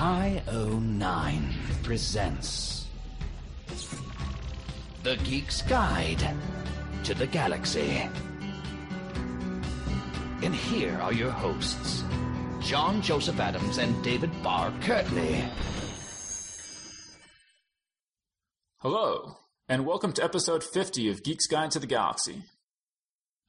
IO9 presents The Geek's Guide to the Galaxy. And here are your hosts, John Joseph Adams and David Barr Kirtley. Hello, and welcome to episode 50 of Geek's Guide to the Galaxy.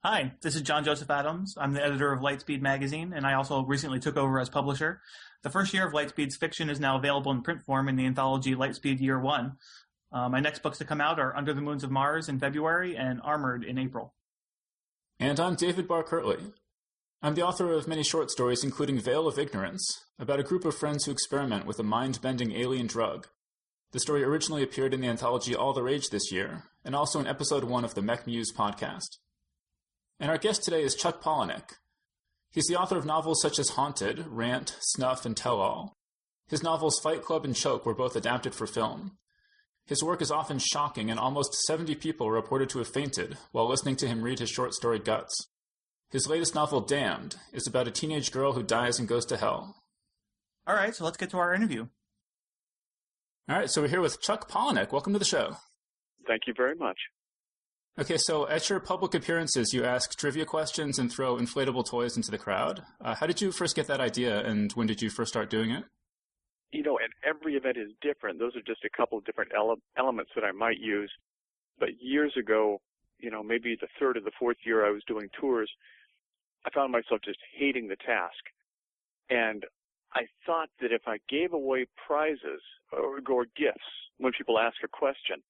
Hi, this is John Joseph Adams. I'm the editor of Lightspeed magazine, and I also recently took over as publisher. The first year of Lightspeed's fiction is now available in print form in the anthology Lightspeed Year One. Uh, my next books to come out are Under the Moons of Mars in February and Armored in April. And I'm David Barr Kirtley. I'm the author of many short stories, including Veil of Ignorance, about a group of friends who experiment with a mind bending alien drug the story originally appeared in the anthology All the Rage this year, and also in episode one of the Mech Muse podcast. And our guest today is Chuck Palahniuk. He's the author of novels such as Haunted, Rant, Snuff, and Tell All. His novels Fight Club and Choke were both adapted for film. His work is often shocking, and almost 70 people are reported to have fainted while listening to him read his short story Guts. His latest novel, Damned, is about a teenage girl who dies and goes to hell. All right, so let's get to our interview. All right, so we're here with Chuck Palahniuk. Welcome to the show. Thank you very much. Okay, so at your public appearances, you ask trivia questions and throw inflatable toys into the crowd. Uh, how did you first get that idea, and when did you first start doing it? You know, and every event is different. Those are just a couple of different ele- elements that I might use. But years ago, you know, maybe the third or the fourth year I was doing tours, I found myself just hating the task. And I thought that if I gave away prizes or, or gifts when people ask a question,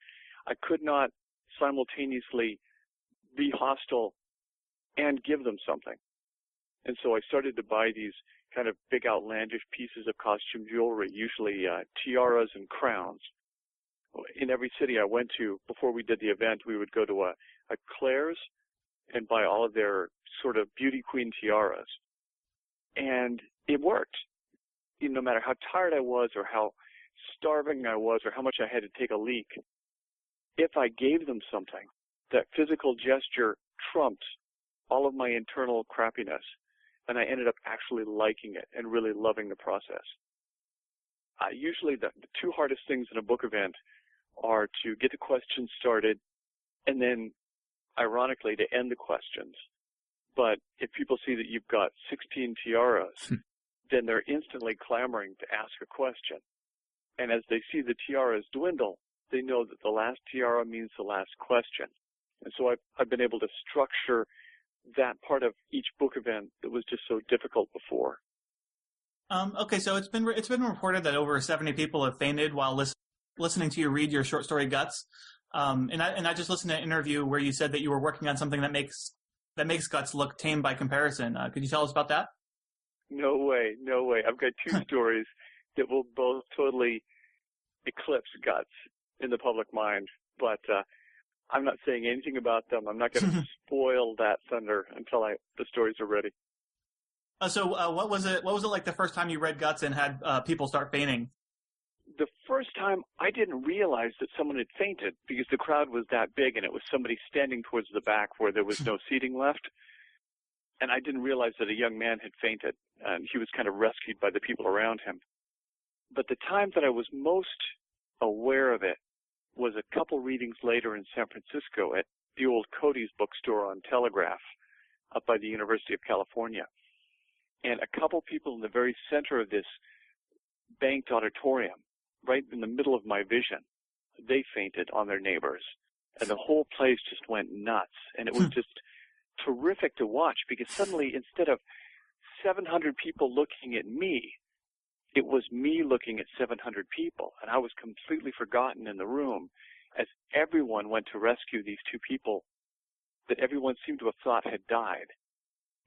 I could not simultaneously be hostile and give them something. And so I started to buy these kind of big outlandish pieces of costume jewelry, usually uh, tiaras and crowns. In every city I went to, before we did the event, we would go to a, a Claire's and buy all of their sort of beauty queen tiaras. And it worked You know, no matter how tired I was or how starving I was or how much I had to take a leak, if I gave them something, that physical gesture trumped all of my internal crappiness. And I ended up actually liking it and really loving the process. Uh, usually the, the two hardest things in a book event are to get the questions started and then ironically to end the questions. But if people see that you've got 16 tiaras hmm then they're instantly clamoring to ask a question. And as they see the tiaras dwindle, they know that the last tiara means the last question. And so I've, I've been able to structure that part of each book event that was just so difficult before. Um, okay, so it's been it's been reported that over 70 people have fainted while listen, listening to you read your short story Guts. Um, and I and I just listened to an interview where you said that you were working on something that makes that makes Guts look tame by comparison. Uh, could you tell us about that? No way, no way. I've got two stories that will both totally eclipse guts in the public mind, but uh, I'm not saying anything about them. I'm not going to spoil that thunder until I the stories are ready. Uh, so, uh, what was it? What was it like the first time you read Guts and had uh, people start fainting? The first time, I didn't realize that someone had fainted because the crowd was that big, and it was somebody standing towards the back where there was no seating left and I didn't realize that a young man had fainted, and he was kind of rescued by the people around him. But the time that I was most aware of it was a couple readings later in San Francisco at the old Cody's bookstore on Telegraph up by the University of California. And a couple people in the very center of this banked auditorium, right in the middle of my vision, they fainted on their neighbors. And the whole place just went nuts. And it was hmm. just terrific to watch because suddenly instead of 700 people looking at me, it was me looking at 700 people and I was completely forgotten in the room as everyone went to rescue these two people that everyone seemed to have thought had died.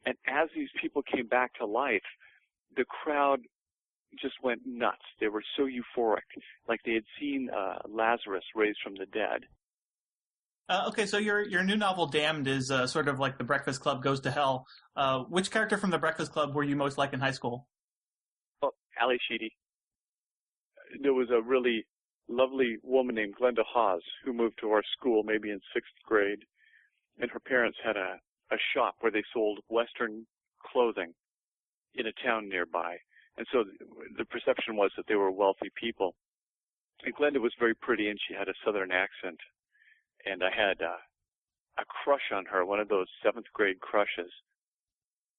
And as these people came back to life, the crowd just went nuts. They were so euphoric, like they had seen uh, Lazarus raised from the dead. Uh, okay, so your your new novel "Damned" is uh, sort of like The Breakfast Club goes to hell. Uh, which character from The Breakfast Club were you most like in high school? Ally Sheedy. There was a really lovely woman named Glenda Hawes who moved to our school maybe in sixth grade, and her parents had a a shop where they sold Western clothing in a town nearby. and so the perception was that they were wealthy people. And Glenda was very pretty, and she had a southern accent, and I had uh, a crush on her, one of those seventh grade crushes.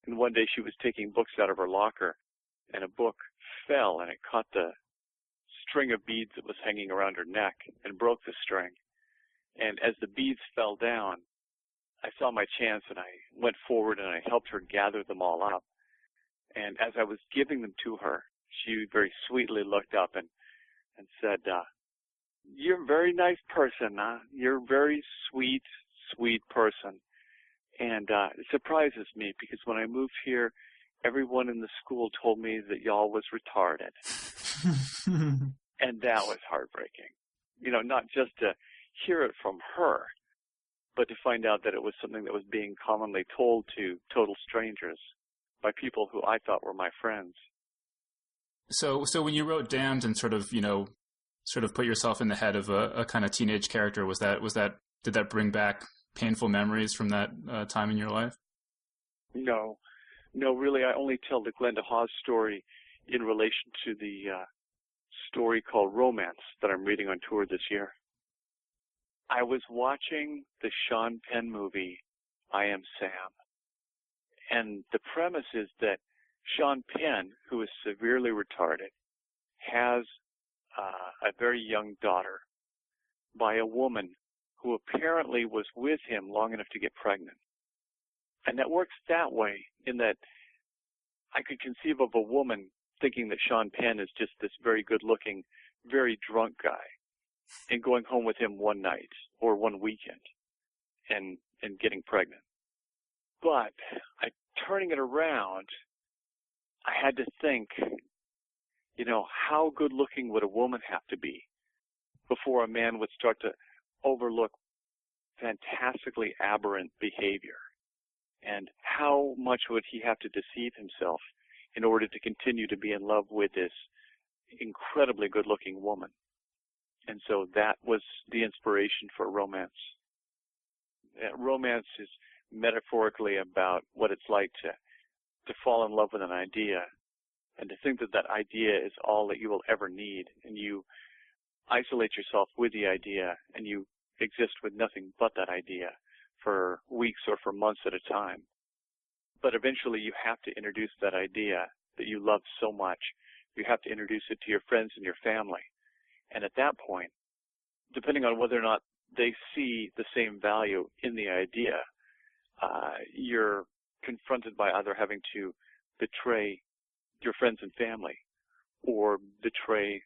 And one day she was taking books out of her locker, and a book fell and it caught the string of beads that was hanging around her neck and broke the string. And as the beads fell down, I saw my chance and I went forward and I helped her gather them all up. And as I was giving them to her, she very sweetly looked up and, and said, uh, you're a very nice person, huh? You're a very sweet, sweet person. And, uh, it surprises me because when I moved here, everyone in the school told me that y'all was retarded. and that was heartbreaking. You know, not just to hear it from her, but to find out that it was something that was being commonly told to total strangers by people who I thought were my friends. So, so when you wrote "Damned" and sort of, you know, sort of put yourself in the head of a, a kind of teenage character, was that was that did that bring back painful memories from that uh, time in your life? No, no, really, I only tell the Glenda Hawes story in relation to the uh, story called Romance that I'm reading on tour this year. I was watching the Sean Penn movie, I Am Sam. And the premise is that Sean Penn, who is severely retarded, has uh, a very young daughter by a woman who apparently was with him long enough to get pregnant. And that works that way in that I could conceive of a woman thinking that Sean Penn is just this very good looking, very drunk guy and going home with him one night or one weekend and and getting pregnant. But I turning it around, I had to think, you know, how good looking would a woman have to be before a man would start to overlook fantastically aberrant behavior? And how much would he have to deceive himself in order to continue to be in love with this incredibly good looking woman? And so that was the inspiration for romance. Uh, romance is metaphorically about what it's like to to fall in love with an idea and to think that that idea is all that you will ever need and you isolate yourself with the idea and you exist with nothing but that idea for weeks or for months at a time. But eventually you have to introduce that idea that you love so much. You have to introduce it to your friends and your family. And at that point, depending on whether or not they see the same value in the idea, uh, you're confronted by either having to betray your friends and family or betray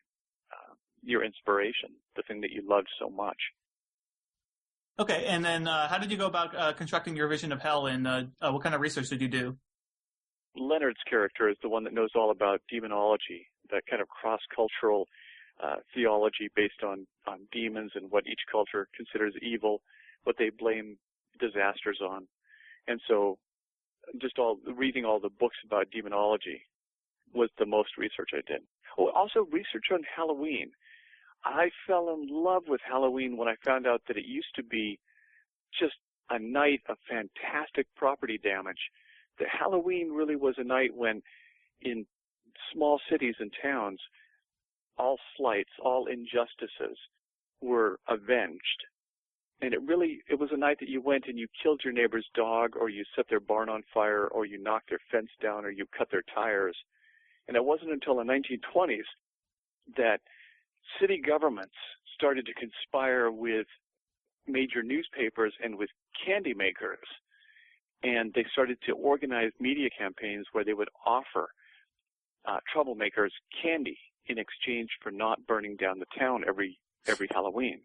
uh, your inspiration, the thing that you loved so much. Okay, and then uh, how did you go about uh, constructing your vision of hell, and uh, uh, what kind of research did you do? Leonard's character is the one that knows all about demonology, that kind of cross-cultural uh, theology based on, on demons and what each culture considers evil, what they blame disasters on. And so just all reading all the books about demonology was the most research I did. Oh, also research on Halloween. I fell in love with Halloween when I found out that it used to be just a night of fantastic property damage. That Halloween really was a night when in small cities and towns all slights, all injustices were avenged. And it really, it was a night that you went and you killed your neighbor's dog or you set their barn on fire or you knocked their fence down or you cut their tires. And it wasn't until the 1920s that city governments started to conspire with major newspapers and with candy makers. And they started to organize media campaigns where they would offer uh, troublemakers candy in exchange for not burning down the town every every Halloween.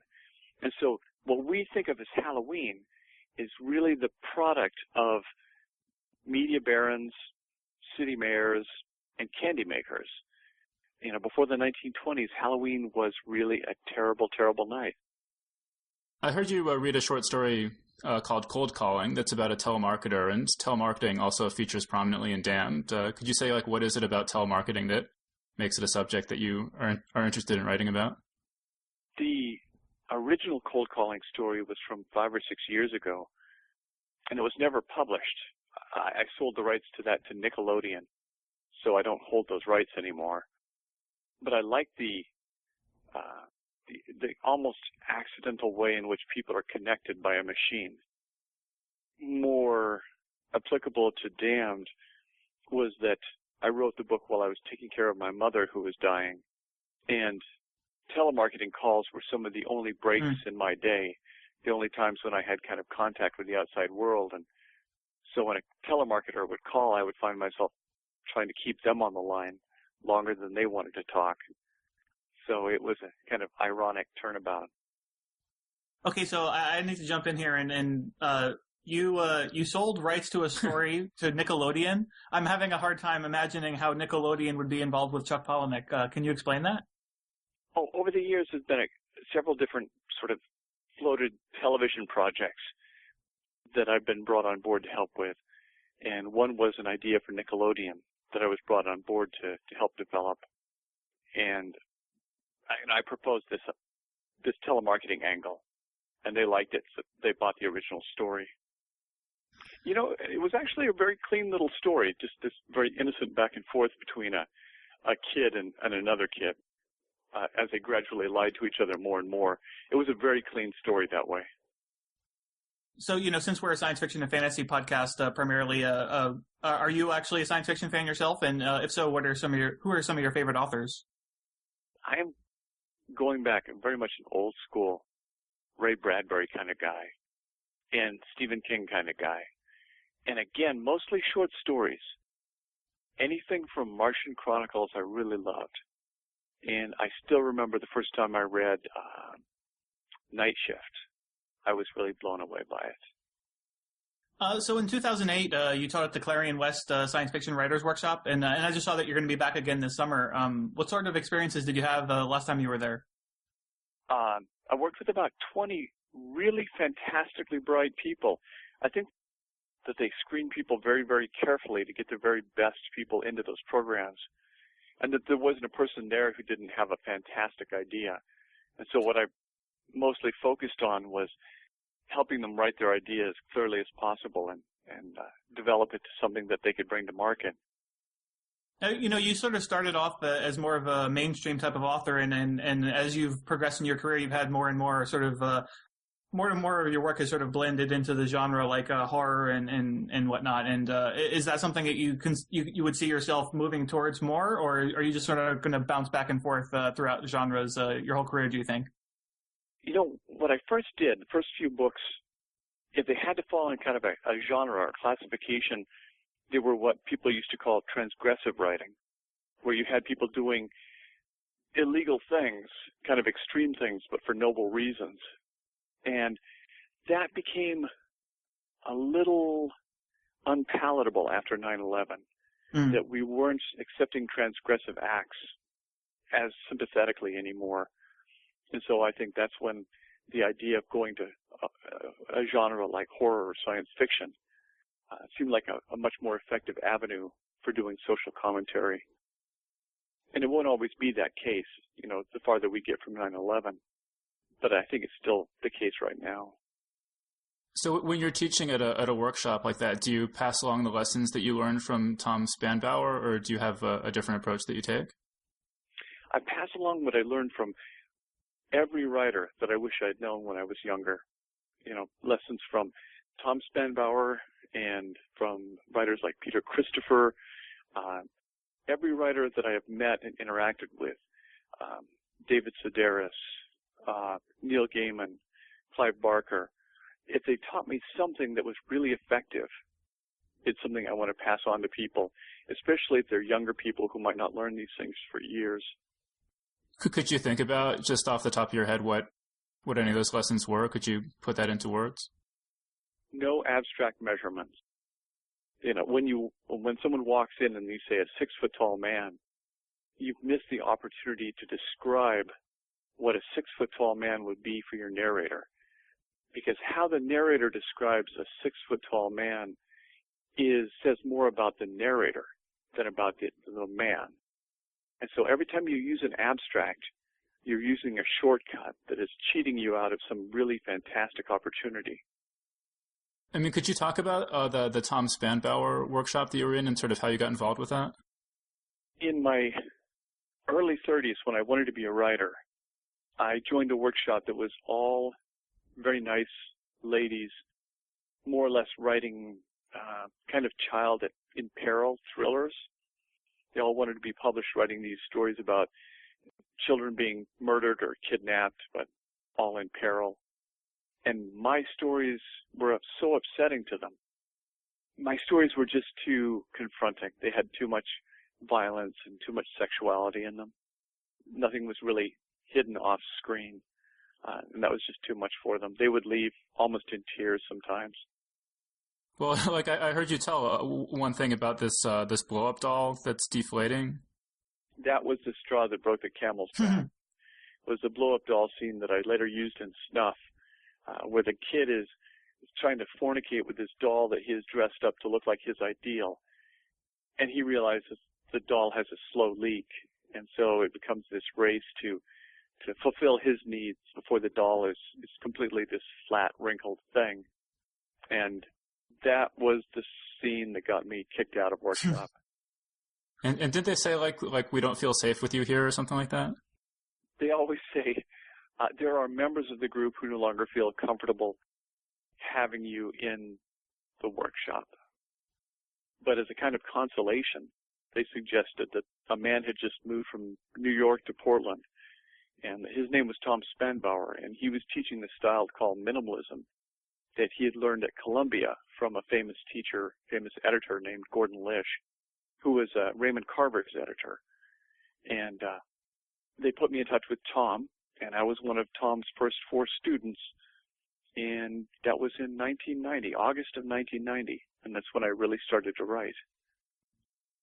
And so what we think of as Halloween is really the product of media barons, city mayors, and candy makers. You know, before the 1920s, Halloween was really a terrible, terrible night. I heard you uh, read a short story uh, called Cold Calling that's about a telemarketer, and telemarketing also features prominently in Damned. Uh, could you say, like, what is it about telemarketing that makes it a subject that you are, are interested in writing about? The original cold calling story was from five or six years ago, and it was never published. I, I sold the rights to that to Nickelodeon so I don't hold those rights anymore. But I like the, uh, the, the almost accidental way in which people are connected by a machine. More applicable to Damned was that I wrote the book while I was taking care of my mother who was dying, and telemarketing calls were some of the only breaks mm. in my day, the only times when I had kind of contact with the outside world. And so when a telemarketer would call, I would find myself trying to keep them on the line longer than they wanted to talk. So it was a kind of ironic turnabout. Okay, so I, need to jump in here and, and uh, you uh, you sold rights to a story to Nickelodeon. I'm having a hard time imagining how Nickelodeon would be involved with Chuck Palahniuk. Uh, can you explain that? Oh, over the years, there's been a, several different sort of floated television projects that I've been brought on board to help with, and one was an idea for Nickelodeon that I was brought on board to to help develop, and I, and I proposed this this telemarketing angle, and they liked it, so they bought the original story. You know, it was actually a very clean little story, just this very innocent back and forth between a a kid and, and another kid uh, as they gradually lied to each other more and more. It was a very clean story that way. So, you know, since we're a science fiction and fantasy podcast uh, primarily, uh, uh, are you actually a science fiction fan yourself? And uh, if so, what are some of your who are some of your favorite authors? I am going back very much an old school Ray Bradbury kind of guy and Stephen King kind of guy. And again, mostly short stories. Anything from Martian Chronicles I really loved. And I still remember the first time I read uh, Night Shift. I was really blown away by it. Uh, so in 2008, uh, you taught at the Clarion West uh, Science Fiction Writers Workshop, and, uh, and I just saw that you're going to be back again this summer. Um, what sort of experiences did you have uh, last time you were there? Um, I worked with about 20 really fantastically bright people. I think that they screen people very, very carefully to get the very best people into those programs and that there wasn't a person there who didn't have a fantastic idea. And so what I mostly focused on was helping them write their idea as clearly as possible and, and uh, develop it to something that they could bring to market. Now, you know, you sort of started off uh, as more of a mainstream type of author, and, and, and as you've progressed in your career, you've had more and more sort of uh, more and more of your work has sort of blended into the genre like uh, horror and, and, and whatnot. And uh, is that something that you, can, you you would see yourself moving towards more, or are you just sort of going to bounce back and forth throughout genres your whole career? Do you think? You know, what I first did, the first few books, if they had to fall in kind of a, a genre or classification, they were what people used to call transgressive writing, where you had people doing illegal things, kind of extreme things, but for noble reasons. And that became a little unpalatable after 9-11, mm. that we weren't accepting transgressive acts as sympathetically anymore. And so I think that's when the idea of going to a, a genre like horror or science fiction uh, seemed like a, a much more effective avenue for doing social commentary. And it won't always be that case, you know, the farther we get from 9-11 but I think it's still the case right now. So when you're teaching at a at a workshop like that, do you pass along the lessons that you learned from Tom Spanbauer, or do you have a, a different approach that you take? I pass along what I learned from every writer that I wish I'd known when I was younger. You know, lessons from Tom Spanbauer and from writers like Peter Christopher, uh, every writer that I have met and interacted with, um, David Sedaris, uh, Neil Gaiman, Clive Barker, if they taught me something that was really effective, it's something I want to pass on to people, especially if they're younger people who might not learn these things for years. Could you think about just off the top of your head what what any of those lessons were? Could you put that into words? No abstract measurements. You know, when you when someone walks in and you say a six foot tall man, you've missed the opportunity to describe what a six foot tall man would be for your narrator. Because how the narrator describes a six foot tall man is says more about the narrator than about the, the man. And so every time you use an abstract, you're using a shortcut that is cheating you out of some really fantastic opportunity. I mean, could you talk about uh, the the Tom Spanbauer workshop that you were in and sort of how you got involved with that? in my early 30s, when I wanted to be a writer, I joined a workshop that was all very nice ladies, more or less writing uh, kind of child in peril thrillers. They all wanted to be published writing these stories about children being murdered or kidnapped, but all in peril. And my stories were so upsetting to them. My stories were just too confronting. They had too much violence and too much sexuality in them. Nothing was really hidden off screen. Uh, and that was just too much for them. They would leave almost in tears sometimes. Well, like I, I heard you tell uh, one thing about this uh, this blow up doll that's deflating. That was the straw that broke the camel's back. was the blow up doll scene that I later used in Snuff, uh, where the kid is, trying to fornicate with this doll that he has dressed up to look like his ideal, and he realizes the doll has a slow leak, and so it becomes this race to to fulfill his needs before the doll is is completely this flat wrinkled thing, and that was the scene that got me kicked out of workshop. and and did they say like like we don't feel safe with you here or something like that? They always say uh, there are members of the group who no longer feel comfortable having you in the workshop. But as a kind of consolation, they suggested that a man had just moved from New York to Portland, and his name was Tom Spanbauer, and he was teaching the style called minimalism that he had learned at Columbia from a famous teacher, famous editor named Gordon Lish, who was uh, Raymond Carver's editor. And uh, they put me in touch with Tom, and I was one of Tom's first four students. And that was in 1990, August of 1990, and that's when I really started to write.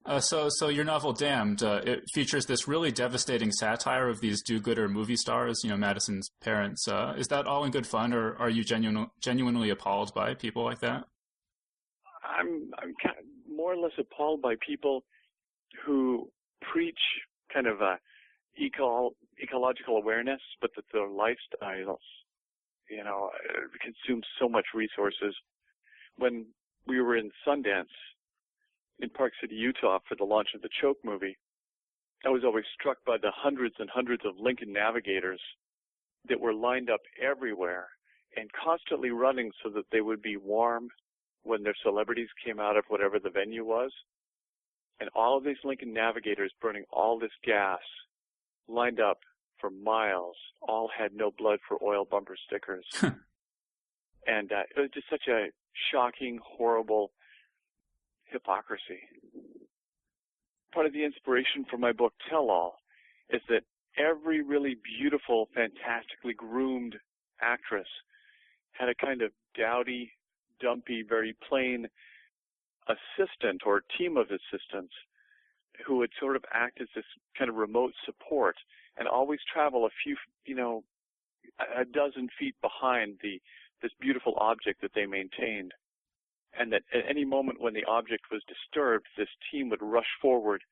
Uh, so, so your novel "Damned" uh, it features this really devastating satire of these do-gooder movie stars, you know, Madison's parents. Uh, is that all in good fun, or are you genuine, genuinely appalled by people like that? I'm, I'm kind of more or less appalled by people who preach kind of a eco ecological awareness, but that their lifestyles, you know, uh, consume so much resources. When we were in Sundance in Park City, Utah for the launch of the Choke movie, I was always struck by the hundreds and hundreds of Lincoln navigators that were lined up everywhere and constantly running so that they would be warm when their celebrities came out of whatever the venue was. And all of these Lincoln navigators burning all this gas lined up for miles, all had no blood for oil bumper stickers. and uh, it was just such a shocking, horrible hypocrisy. Part of the inspiration for my book Tell All is that every really beautiful, fantastically groomed actress had a kind of dowdy, dumpy, very plain assistant or team of assistants who would sort of act as this kind of remote support and always travel a few, you know, a dozen feet behind the this beautiful object that they maintained and that at any moment when the object was disturbed, this team would rush forward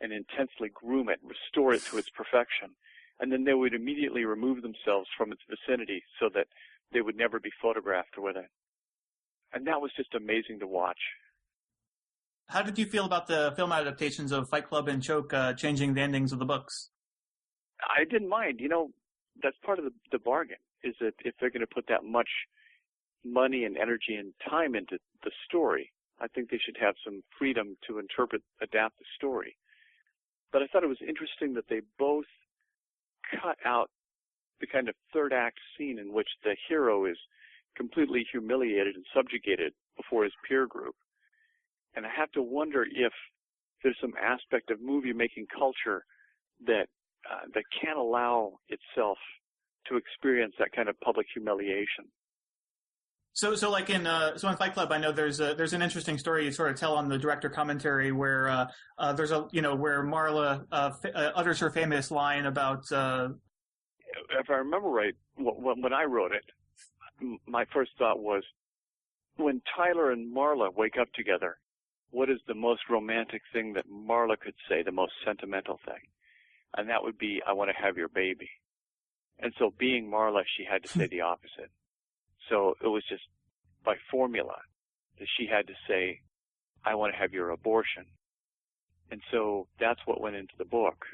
and intensely groom it, restore it to its perfection, and then they would immediately remove themselves from its vicinity so that they would never be photographed with it. And that was just amazing to watch. How did you feel about the film adaptations of Fight Club and Choke uh, changing the endings of the books? I didn't mind. You know, that's part of the, the bargain, is that if they're going to put that much money and energy and time into the story. I think they should have some freedom to interpret, adapt the story. But I thought it was interesting that they both cut out the kind of third act scene in which the hero is completely humiliated and subjugated before his peer group. And I have to wonder if there's some aspect of movie making culture that uh, that can't allow itself to experience that kind of public humiliation. So, so like in uh, so in Fight Club, I know there's a, there's an interesting story you sort of tell on the director commentary where uh, uh, there's a you know where Marla uh, uh, utters her famous line about. Uh, if I remember right, when, when I wrote it, my first thought was, when Tyler and Marla wake up together, what is the most romantic thing that Marla could say, the most sentimental thing? And that would be, I want to have your baby. And so being Marla, she had to say the opposite. So it was just by formula that she had to say, I want to have your abortion. And so that's what went into the book.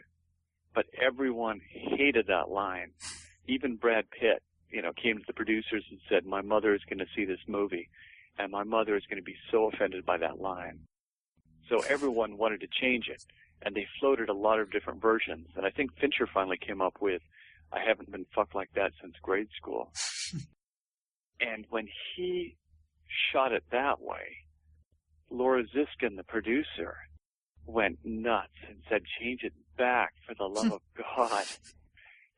But everyone hated that line. Even Brad Pitt, you know, came to the producers and said, my mother is going to see this movie and my mother is going to be so offended by that line. So everyone wanted to change it and they floated a lot of different versions. And I think Fincher finally came up with, I haven't been fucked like that since grade school. and when he shot it that way, Laura Ziskin, the producer, went nuts and said, change it back for the love of God.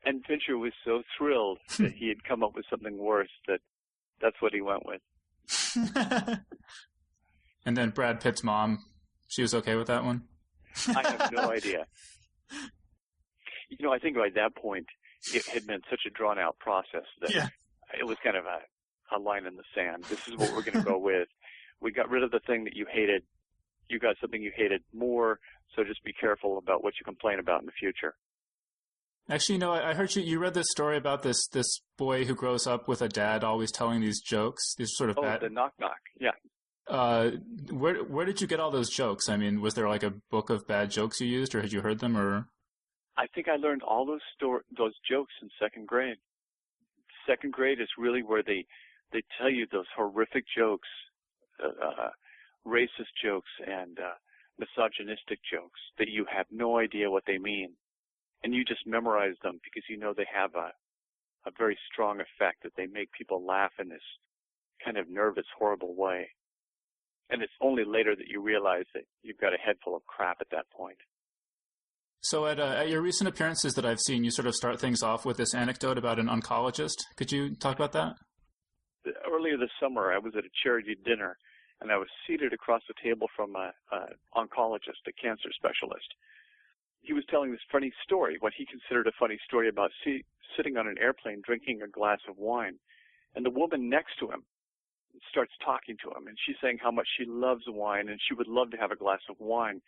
And Fincher was so thrilled that he had come up with something worse that that's what he went with. and then Brad Pitt's mom, she was okay with that one? I have no idea. You know, I think by that point, it had been such a drawn out process that Yeah. it was kind of a, a line in the sand. This is what we're going to go with. We got rid of the thing that you hated. You got something you hated more. So just be careful about what you complain about in the future. Actually, you know, I I heard you, you read this story about this, this boy who grows up with a dad always telling these jokes, these sort of Oh, bad, the knock knock. Yeah. uh, where, where did you get all those jokes? I mean, was there like a book of bad jokes you used or had you heard them or? I think I learned all those stor- those jokes in second grade. Second grade is really where they they tell you those horrific jokes, uh, uh, racist jokes and uh, misogynistic jokes that you have no idea what they mean, and you just memorize them because you know they have a a very strong effect that they make people laugh in this kind of nervous, horrible way. And it's only later that you realize that you've got a head full of crap at that point. So at, uh, at your recent appearances that I've seen, you sort of start things off with this anecdote about an oncologist. Could you talk about that? earlier this summer, I was at a charity dinner, and I was seated across the table from a, a oncologist, a cancer specialist. He was telling this funny story, what he considered a funny story about see, sitting on an airplane drinking a glass of wine, and the woman next to him starts talking to him, and she's saying how much she loves wine and she would love to have a glass of wine.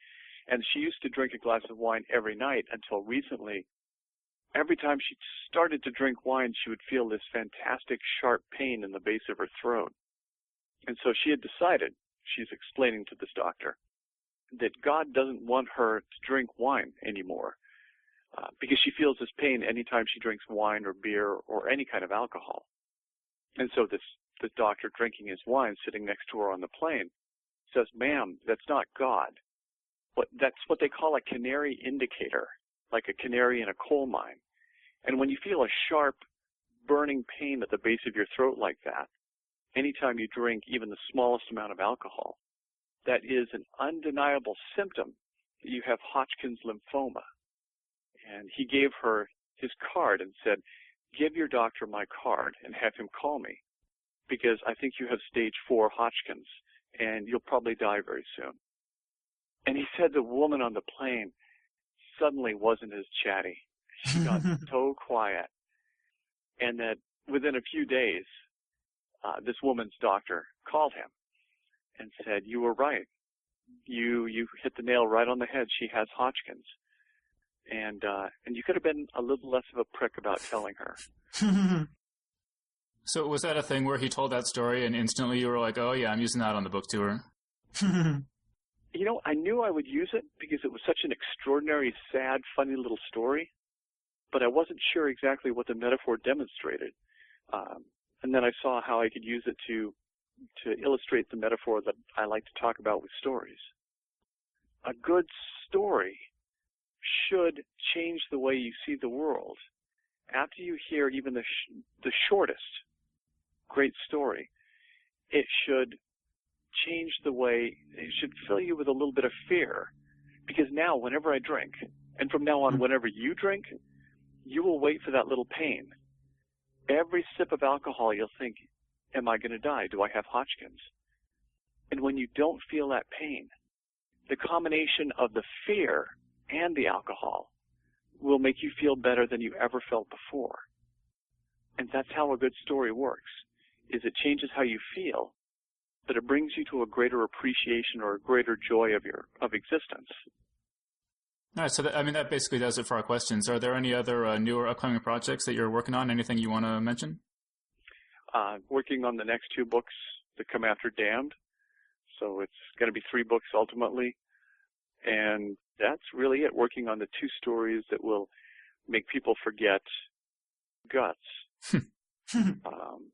And she used to drink a glass of wine every night until recently every time she started to drink wine, she would feel this fantastic sharp pain in the base of her throat. And so she had decided, she's explaining to this doctor, that God doesn't want her to drink wine anymore uh, because she feels this pain anytime she drinks wine or beer or any kind of alcohol. And so this, the doctor drinking his wine sitting next to her on the plane says, ma'am, that's not God. What, that's what they call a canary indicator, like a canary in a coal mine. And when you feel a sharp, burning pain at the base of your throat like that, anytime you drink even the smallest amount of alcohol, that is an undeniable symptom that you have Hodgkin's lymphoma. And he gave her his card and said, give your doctor my card and have him call me because I think you have stage four Hodgkin's and you'll probably die very soon. And he said the woman on the plane suddenly wasn't as chatty. She got so quiet. And that within a few days, uh, this woman's doctor called him and said, you were right. You, you hit the nail right on the head. She has Hodgkin's. And, uh, and you could have been a little less of a prick about telling her. So was that a thing where he told that story and instantly you were like, oh yeah, I'm using that on the book tour? you know, I knew I would use it because it was such an extraordinary, sad, funny little story, but I wasn't sure exactly what the metaphor demonstrated. Um, and then I saw how I could use it to to illustrate the metaphor that I like to talk about with stories. A good story should change the way you see the world. After you hear even the sh- the shortest great story, it should change the way it should fill you with a little bit of fear. Because now, whenever I drink, and from now on, hmm. whenever you drink, you will wait for that little pain. Every sip of alcohol, you'll think, am I going to die? Do I have Hodgkin's? And when you don't feel that pain, the combination of the fear and the alcohol will make you feel better than you ever felt before. And that's how a good story works, is it changes how you feel, but it brings you to a greater appreciation or a greater joy of your, of existence. All right, so that, I mean that basically does it for our questions. Are there any other uh, newer upcoming projects that you're working on? Anything you want to mention? Uh, working on the next two books that come after Damned. So it's going to be three books ultimately. and that's really it. Working on the two stories that will make people forget guts. um,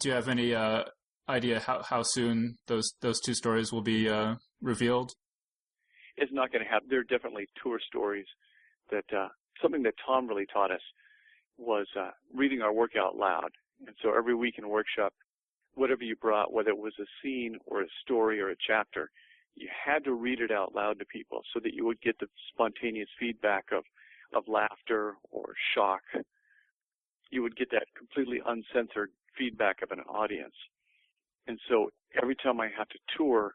Do you have any uh, idea how, how soon those those two stories will be uh, revealed? It's not going to happen. They're definitely tour stories. That uh, something that Tom really taught us was uh, reading our work out loud. And so every week in workshop, whatever you brought, whether it was a scene or a story or a chapter, you had to read it out loud to people so that you would get the spontaneous feedback of, of laughter or shock. You would get that completely uncensored feedback of an audience. And so every time I have to tour,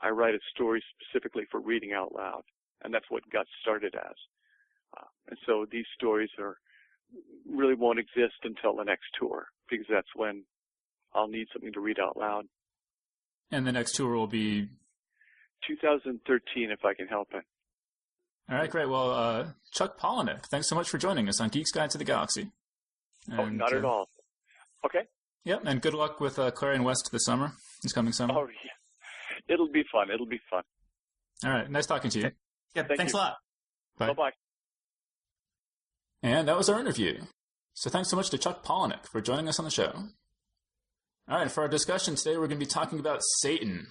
I write a story specifically for reading out loud. And that's what got started as. Uh, and so these stories are really won't exist until the next tour because that's when I'll need something to read out loud. And the next tour will be 2013 if I can help it. All right, great. Well, uh, Chuck Palahniuk, thanks so much for joining us on Geek's Guide to the Galaxy. And, oh, not at uh, all. Okay. Yep, and good luck with uh, Clarion West this summer, this coming summer. Oh, yeah. It'll be fun. It'll be fun. All right. Nice talking to you. Yeah, Thank thanks you. a lot. Bye. Bye-bye. And that was our interview. So thanks so much to Chuck Palahniuk for joining us on the show. All right, for our discussion today, we're going to be talking about Satan.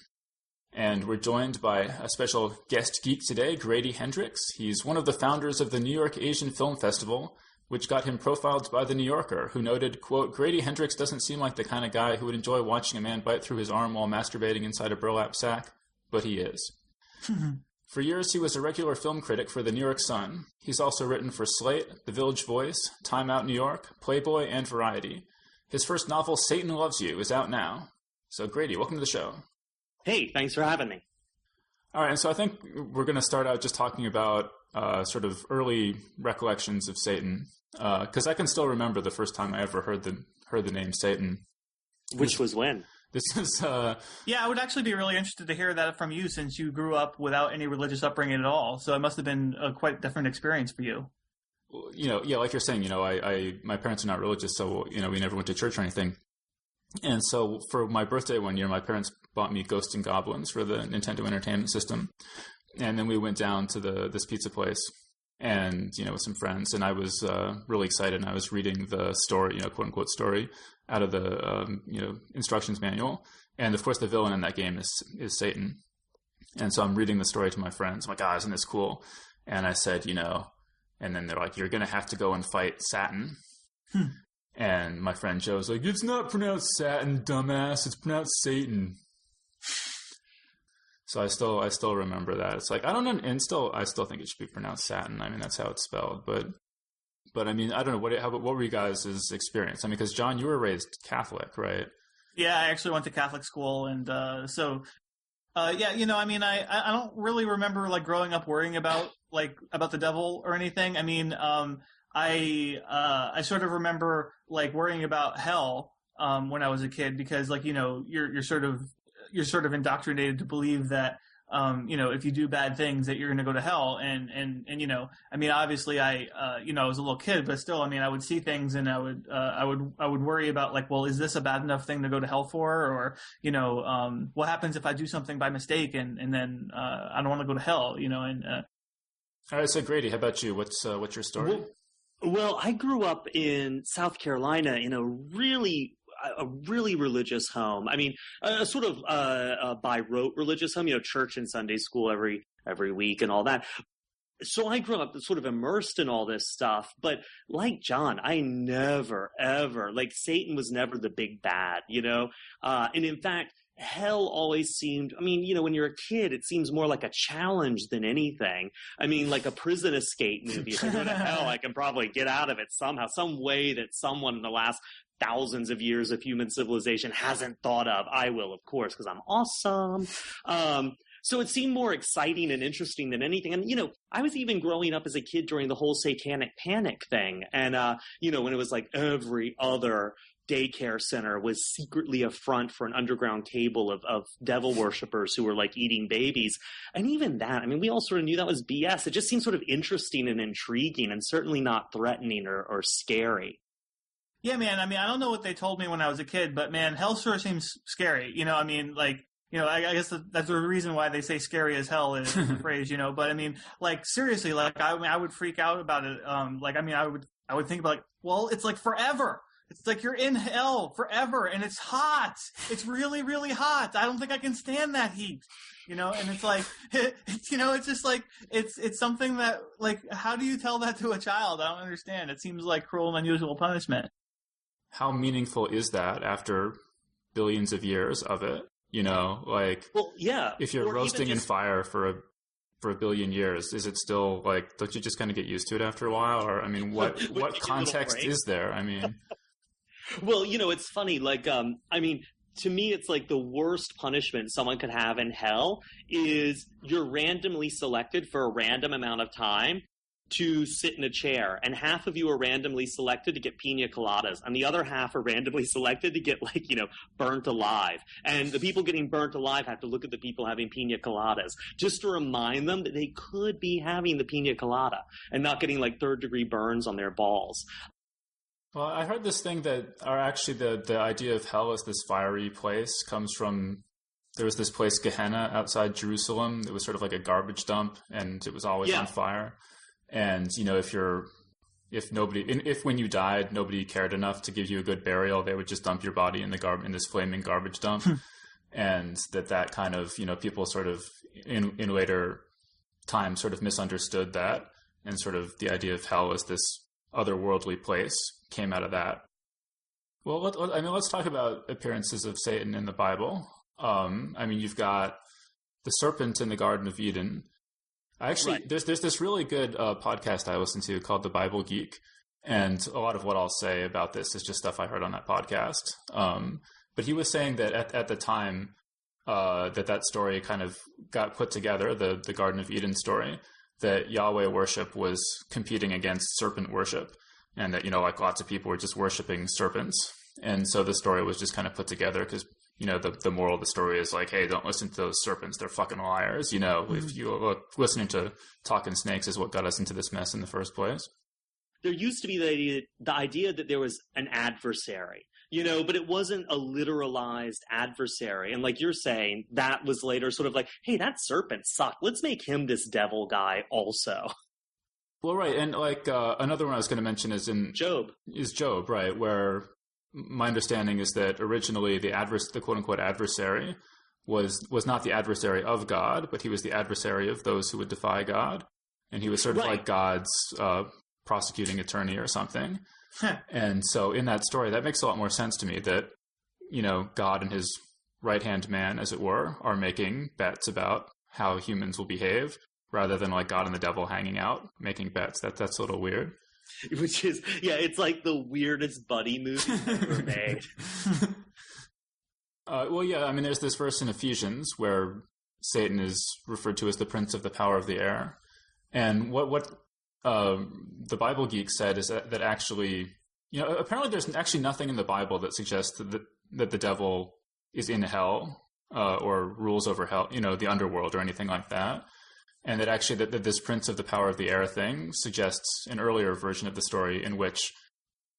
And we're joined by a special guest geek today, Grady Hendrix. He's one of the founders of the New York Asian Film Festival, which got him profiled by The New Yorker, who noted, quote, Grady Hendrix doesn't seem like the kind of guy who would enjoy watching a man bite through his arm while masturbating inside a burlap sack, but he is. for years, he was a regular film critic for the New York Sun. He's also written for Slate, The Village Voice, Time Out New York, Playboy, and Variety. His first novel, Satan Loves You, is out now. So, Grady, welcome to the show. Hey, thanks for having me. All right, and so I think we're going to start out just talking about uh, sort of early recollections of Satan, because uh, I can still remember the first time I ever heard the heard the name Satan. Which was when? This is. Uh, yeah, I would actually be really interested to hear that from you, since you grew up without any religious upbringing at all. So it must have been a quite different experience for you. You know, yeah, like you're saying, you know, I, I my parents are not religious, so you know, we never went to church or anything. And so for my birthday one year, my parents bought me Ghosts and Goblins for the Nintendo Entertainment System, and then we went down to the this pizza place and you know with some friends and i was uh, really excited and i was reading the story you know quote unquote story out of the um, you know instructions manual. And of course the villain in that game is is satan. And so i'm reading the story to my friends. I'm like ah isn't this cool? And i said you know and then they're like you're gonna have to go and fight satan hmm. and my friend joe's like it's not pronounced satan dumbass. It's pronounced satan so I still I still remember that. It's like I don't know, and still I still think it should be pronounced Satin. I mean that's how it's spelled, but but I mean I don't know what how what were you guys' experience? I mean because John, you were raised Catholic, right? Yeah, I actually went to Catholic school, and uh, so uh, yeah, you know, I mean, I I don't really remember like growing up worrying about like about the devil or anything. I mean, um, I uh, I sort of remember like worrying about hell um, when I was a kid because like you know you're you're sort of you're sort of indoctrinated to believe that um, you know, if you do bad things, that you're going to go to hell. And and and you know, I mean, obviously, I uh, you know, I was a little kid, but still, I mean, I would see things and I would uh, I would I would worry about like, well, is this a bad enough thing to go to hell for, or you know, um, what happens if I do something by mistake and and then uh, I don't want to go to hell, you know? And uh all right, so Grady, how about you? What's uh, what's your story? Well, well, I grew up in South Carolina in a really a really religious home. I mean, a, sort of uh, a by rote religious home. You know, church and Sunday school every every week and all that. So I grew up sort of immersed in all this stuff, but like John, I never, ever, like Satan was never the big bad, you know? Uh, and in fact, hell always seemed i mean you know when you're a kid it seems more like a challenge than anything i mean like a prison escape movie if i go to hell i can probably get out of it somehow some way that someone in the last thousands of years of human civilization hasn't thought of. I will, of course, because I'm awesome. Um, so it seemed more exciting and interesting than anything. And, you know, I was even growing up as a kid during the whole satanic panic thing. And, uh, you know, when it was like every other daycare center was secretly a front for an underground table of, of devil worshippers who were like eating babies. And even that, I mean, we all sort of knew that was BS. It just seemed sort of interesting and intriguing and certainly not threatening or, or scary. Yeah, man. I mean, I don't know what they told me when I was a kid, but man, hell sure seems scary. You know, I mean, like you know, I, I guess that's the reason why they say "scary as hell" is the phrase, you know. But I mean, like seriously, like I, I would freak out about it. Um, like I mean, I would, I would think about, like, well, it's like forever. It's like you're in hell forever, and it's hot. It's really, really hot. I don't think I can stand that heat, you know. And it's like, it's, you know, it's just like it's it's something that like, how do you tell that to a child? I don't understand. It seems like cruel and unusual punishment. How meaningful is that after billions of years of it? You know, like well, yeah. If you're roasting just... in fire for a for a billion years, is it still like? Don't you just kind of get used to it after a while? Or I mean, what what context is there? I mean, well, you know, it's funny. Like, um, I mean, to me, it's like the worst punishment someone could have in hell is you're randomly selected for a random amount of time to sit in a chair, and half of you are randomly selected to get pina coladas, and the other half are randomly selected to get like you know burnt alive. And the people getting burnt alive have to look at the people having pina coladas just to remind them that they could be having the pina colada and not getting like third degree burns on their balls. Well, I heard this thing that are actually the the idea of hell as this fiery place comes from there was this place Gehenna outside Jerusalem. It was sort of like a garbage dump, and it was always yeah. on fire. And you know, if you're if nobody if when you died nobody cared enough to give you a good burial, they would just dump your body in the gar- in this flaming garbage dump. Hmm. and that that kind of you know people sort of in in later time sort of misunderstood that and sort of the idea of hell as this otherworldly place came out of that. Well, let, let, I mean, let's talk about appearances of Satan in the Bible. Um, I mean, you've got the serpent in the Garden of Eden, I actually right. there's there's this really good uh, podcast I listen to called The Bible Geek, and a lot of what I'll say about this is just stuff I heard on that podcast. Um, but he was saying that at at the time uh, that that story kind of got put together, the the Garden of Eden story, that Yahweh worship was competing against serpent worship, and that you know like lots of people were just worshiping serpents, and so the story was just kind of put together because you know, the, the moral of the story is like, hey, don't listen to those serpents. They're fucking liars. You know, mm-hmm. if you look, listening to talking snakes is what got us into this mess in the first place. There used to be the idea, the idea that there was an adversary, you know, but it wasn't a literalized adversary. And like you're saying, that was later sort of like, hey, that serpent sucked. Let's make him this devil guy also. Well, right, and like uh, another one I was going to mention is in Job. Is Job right? Where my understanding is that originally the advers- the quote unquote adversary was was not the adversary of God, but he was the adversary of those who would defy God, and he was sort of right. like God's uh, prosecuting attorney or something. and so, in that story, that makes a lot more sense to me that you know God and his right hand man, as it were, are making bets about how humans will behave, rather than like God and the devil hanging out making bets. That that's a little weird. which is yeah, it's like the weirdest buddy movie ever made. Uh, well, yeah, I mean, there's this verse in Ephesians where Satan is referred to as the prince of the power of the air, and what what uh, the Bible geek said is that, that, actually, you know, apparently there's actually nothing in the Bible that suggests that that the devil is in hell uh, or rules over hell, you know, the underworld or anything like that and that actually that, that this prince of the power of the air thing suggests an earlier version of the story in which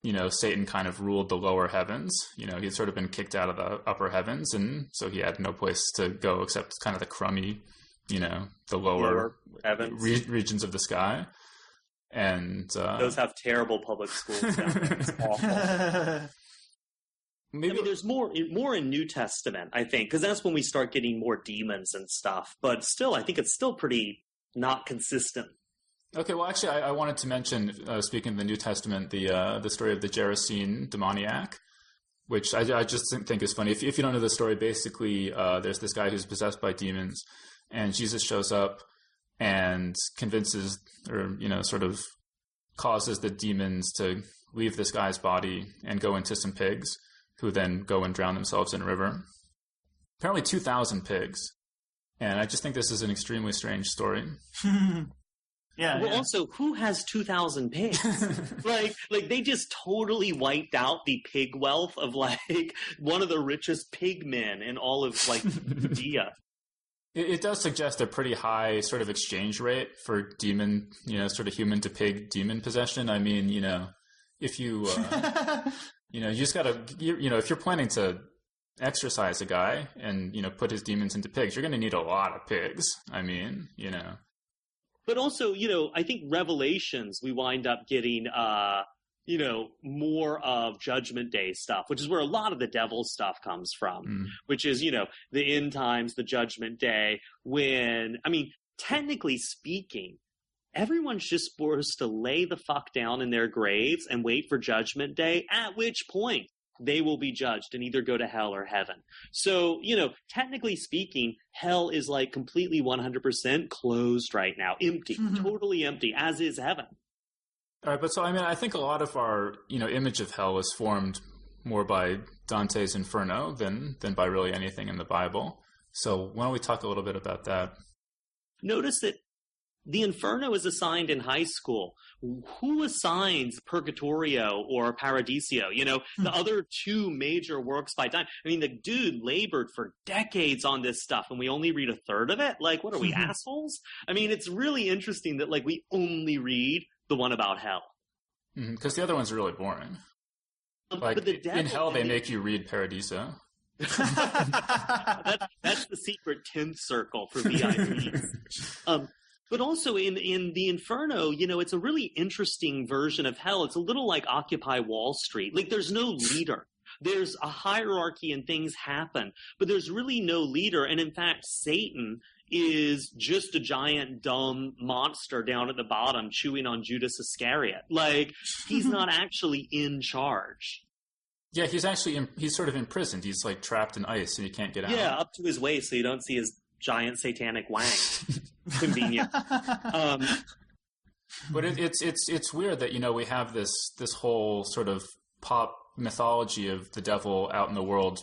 you know satan kind of ruled the lower heavens. You know he'd sort of been kicked out of the upper heavens and so he had no place to go except kind of the crummy you know the lower, lower re- regions of the sky. And uh, those have terrible public schools it's awful Maybe I mean, there's more more in New Testament, I think, because that's when we start getting more demons and stuff. But still, I think it's still pretty not consistent. Okay, well, actually, I, I wanted to mention, uh, speaking of the New Testament, the uh, the story of the Gerasene demoniac, which I, I, just think is funny. If, if you don't know the story, basically, uh, there's this guy who's possessed by demons, and Jesus shows up and convinces, or you know, sort of causes the demons to leave this guy's body and go into some pigs who then go and drown themselves in a river. Apparently, 2,000 pigs. And I just think this is an extremely strange story. Yeah. Well, yeah. also, who has two thousand pigs? like, like they just totally wiped out the pig wealth of like one of the richest pig men in all of like Judea. It, it, does suggest a pretty high sort of exchange rate for demon, you know, sort of human to pig demon possession. I mean, you know, if you uh, You know, you just got to, you, you know, if you're planning to exorcise a guy and you know put his demons into pigs, you're going to need a lot of pigs. I mean, you know. But also, you know, I think Revelations we wind up getting uh you know, more of Judgment Day stuff, which is where a lot of the devil stuff comes from, Mm. which is, you know, the end times, the Judgment Day, when, I mean, technically speaking, everyone's just supposed to lay the fuck down in their graves and wait for Judgment Day, at which point they will be judged and either go to hell or heaven. So, you know, technically speaking, hell is like completely 100% closed right now, empty, Mhm. totally empty, as is heaven. All right, but so I mean, I think a lot of our you know image of hell is formed more by Dante's Inferno than than by really anything in the Bible. So why don't we talk a little bit about that? Notice that the Inferno is assigned in high school. Who assigns Purgatorio or Paradiso? You know, the other two major works by Dante. I mean, the dude labored for decades on this stuff and we only read a third of it? Like, what are we, assholes? I mean, it's really interesting that, like, we only read the one about hell. Because the other ones are really boring. Um, Like in hell, they make you read Paradiso. that, that's the secret 10th circle for VIPs. um, but also in, in the Inferno, you know, it's a really interesting version of hell. It's a little like Occupy Wall Street. Like there's no leader. There's a hierarchy and things happen, but there's really no leader. And in fact, Satan is just a giant dumb monster down at the bottom chewing on Judas Iscariot. Like he's not actually in charge. Yeah, he's actually in, he's sort of imprisoned. He's like trapped in ice and he can't get out. Yeah, up to his waist so you don't see his giant satanic wang. Convenient. Um, But it, it's it's it's weird that you know we have this this whole sort of pop mythology of the devil out in the world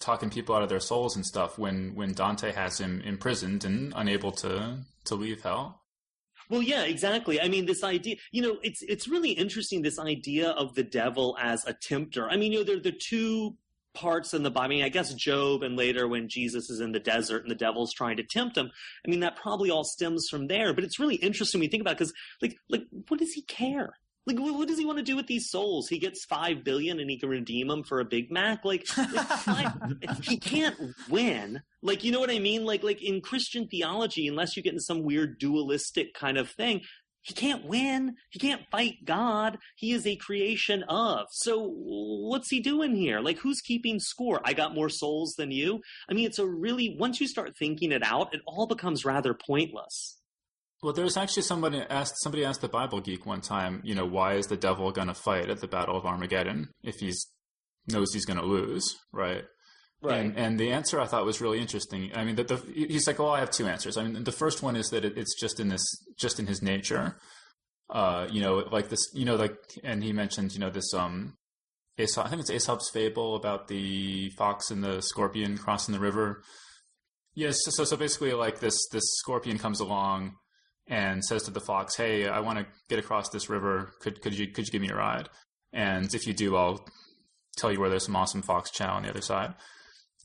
talking people out of their souls and stuff when when Dante has him imprisoned and unable to to leave hell. well, yeah, exactly. I mean, this idea, you know, it's it's really interesting. This idea of the devil as a tempter. I mean, you know, there are the two parts in the Bible. I mean, I guess Job and later when Jesus is in the desert and the devil's trying to tempt him. I mean, that probably all stems from there. But it's really interesting when you think about because, like, like, what does he care? Like, what, does he want to do with these souls? He gets five billion and he can redeem them for a Big Mac. Like, like he can't win. Like, you know what I mean? Like, like in Christian theology, unless you get in some weird dualistic kind of thing, he can't win. He can't fight God. He is a creation of. So what's he doing here? Like, who's keeping score? I got more souls than you. I mean, it's a really, once you start thinking it out, it all becomes rather pointless. Well, there's actually somebody asked somebody asked the Bible geek one time, you know, why is the devil going to fight at the Battle of Armageddon if he knows he's going to lose, right? And, and the answer I thought was really interesting. I mean, the, the, he's like, "Oh, I have two answers." I mean, the first one is that it, it's just in this, just in his nature. Uh, you know, like this, you know, like, and he mentioned, you know, this, um, Aesop, I think it's Aesop's fable about the fox and the scorpion crossing the river. Yes, so so basically, like this, this scorpion comes along and says to the fox, "Hey, I want to get across this river. Could could you could you give me a ride? And if you do, I'll tell you where there's some awesome fox chow on the other side."